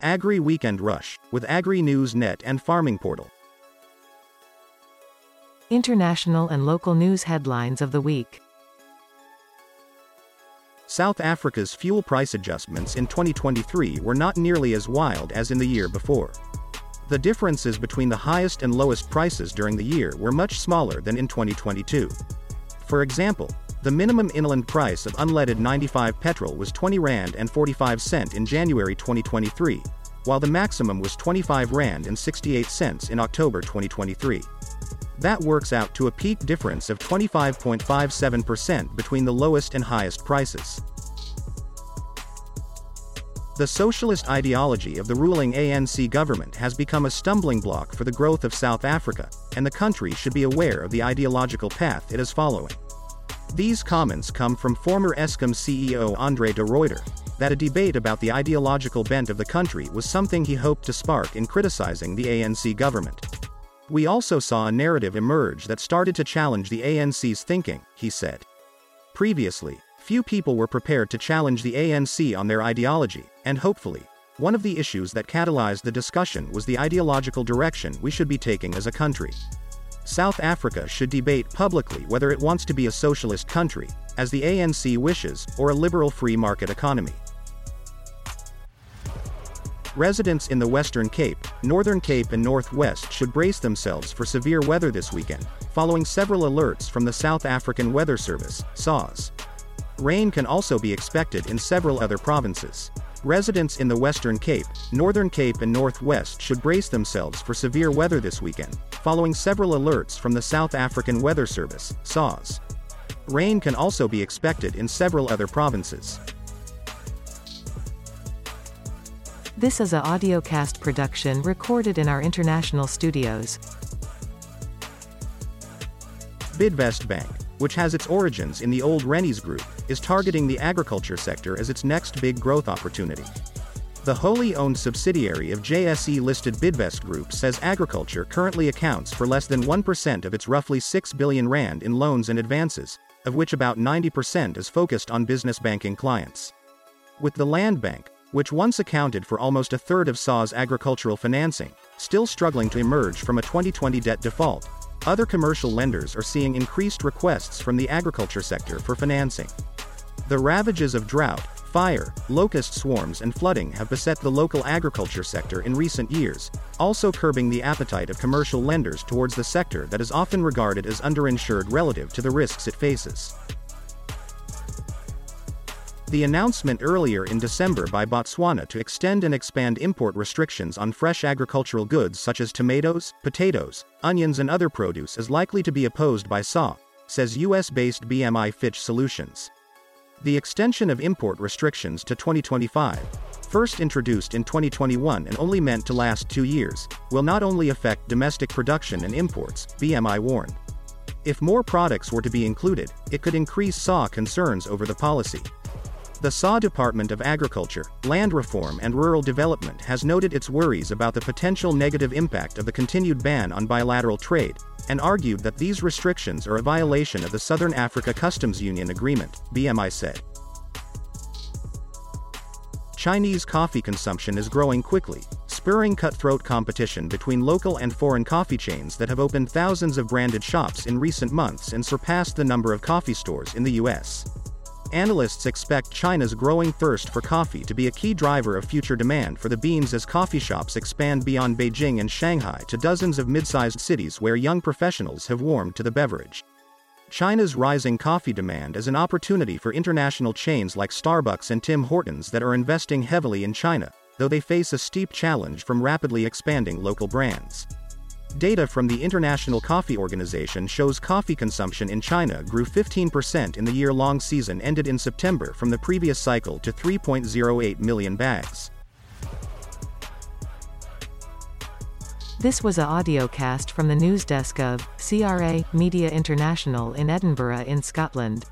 Agri Weekend Rush, with Agri News Net and Farming Portal. International and local news headlines of the week. South Africa's fuel price adjustments in 2023 were not nearly as wild as in the year before. The differences between the highest and lowest prices during the year were much smaller than in 2022. For example, the minimum inland price of unleaded 95 petrol was 20 rand and 45 cent in January 2023, while the maximum was 25 rand and 68 cents in October 2023. That works out to a peak difference of 25.57% between the lowest and highest prices. The socialist ideology of the ruling ANC government has become a stumbling block for the growth of South Africa, and the country should be aware of the ideological path it is following. These comments come from former Eskom CEO Andre de Ruyter, that a debate about the ideological bent of the country was something he hoped to spark in criticizing the ANC government. We also saw a narrative emerge that started to challenge the ANC's thinking, he said. Previously, few people were prepared to challenge the ANC on their ideology, and hopefully, one of the issues that catalyzed the discussion was the ideological direction we should be taking as a country. South Africa should debate publicly whether it wants to be a socialist country, as the ANC wishes, or a liberal free market economy. Residents in the Western Cape, Northern Cape and Northwest should brace themselves for severe weather this weekend, following several alerts from the South African Weather Service, SAWS. Rain can also be expected in several other provinces. Residents in the Western Cape, Northern Cape and Northwest should brace themselves for severe weather this weekend, following several alerts from the South African Weather Service, SAWS. Rain can also be expected in several other provinces. This is a audiocast production recorded in our international studios. Bidvest Bank, which has its origins in the old Rennies Group, is targeting the agriculture sector as its next big growth opportunity. The wholly owned subsidiary of JSE listed Bidvest Group says agriculture currently accounts for less than 1% of its roughly 6 billion rand in loans and advances, of which about 90% is focused on business banking clients. With the Land Bank, which once accounted for almost a third of SAWS agricultural financing, still struggling to emerge from a 2020 debt default. Other commercial lenders are seeing increased requests from the agriculture sector for financing. The ravages of drought, fire, locust swarms, and flooding have beset the local agriculture sector in recent years, also curbing the appetite of commercial lenders towards the sector that is often regarded as underinsured relative to the risks it faces. The announcement earlier in December by Botswana to extend and expand import restrictions on fresh agricultural goods such as tomatoes, potatoes, onions, and other produce is likely to be opposed by SA, says US based BMI Fitch Solutions. The extension of import restrictions to 2025, first introduced in 2021 and only meant to last two years, will not only affect domestic production and imports, BMI warned. If more products were to be included, it could increase SA concerns over the policy. The SAW Department of Agriculture, Land Reform and Rural Development has noted its worries about the potential negative impact of the continued ban on bilateral trade, and argued that these restrictions are a violation of the Southern Africa Customs Union Agreement, BMI said. Chinese coffee consumption is growing quickly, spurring cutthroat competition between local and foreign coffee chains that have opened thousands of branded shops in recent months and surpassed the number of coffee stores in the US. Analysts expect China's growing thirst for coffee to be a key driver of future demand for the beans as coffee shops expand beyond Beijing and Shanghai to dozens of mid-sized cities where young professionals have warmed to the beverage. China's rising coffee demand is an opportunity for international chains like Starbucks and Tim Hortons that are investing heavily in China, though they face a steep challenge from rapidly expanding local brands. Data from the International Coffee Organization shows coffee consumption in China grew 15% in the year long season ended in September from the previous cycle to 3.08 million bags. This was a audiocast from the news desk of CRA Media International in Edinburgh in Scotland.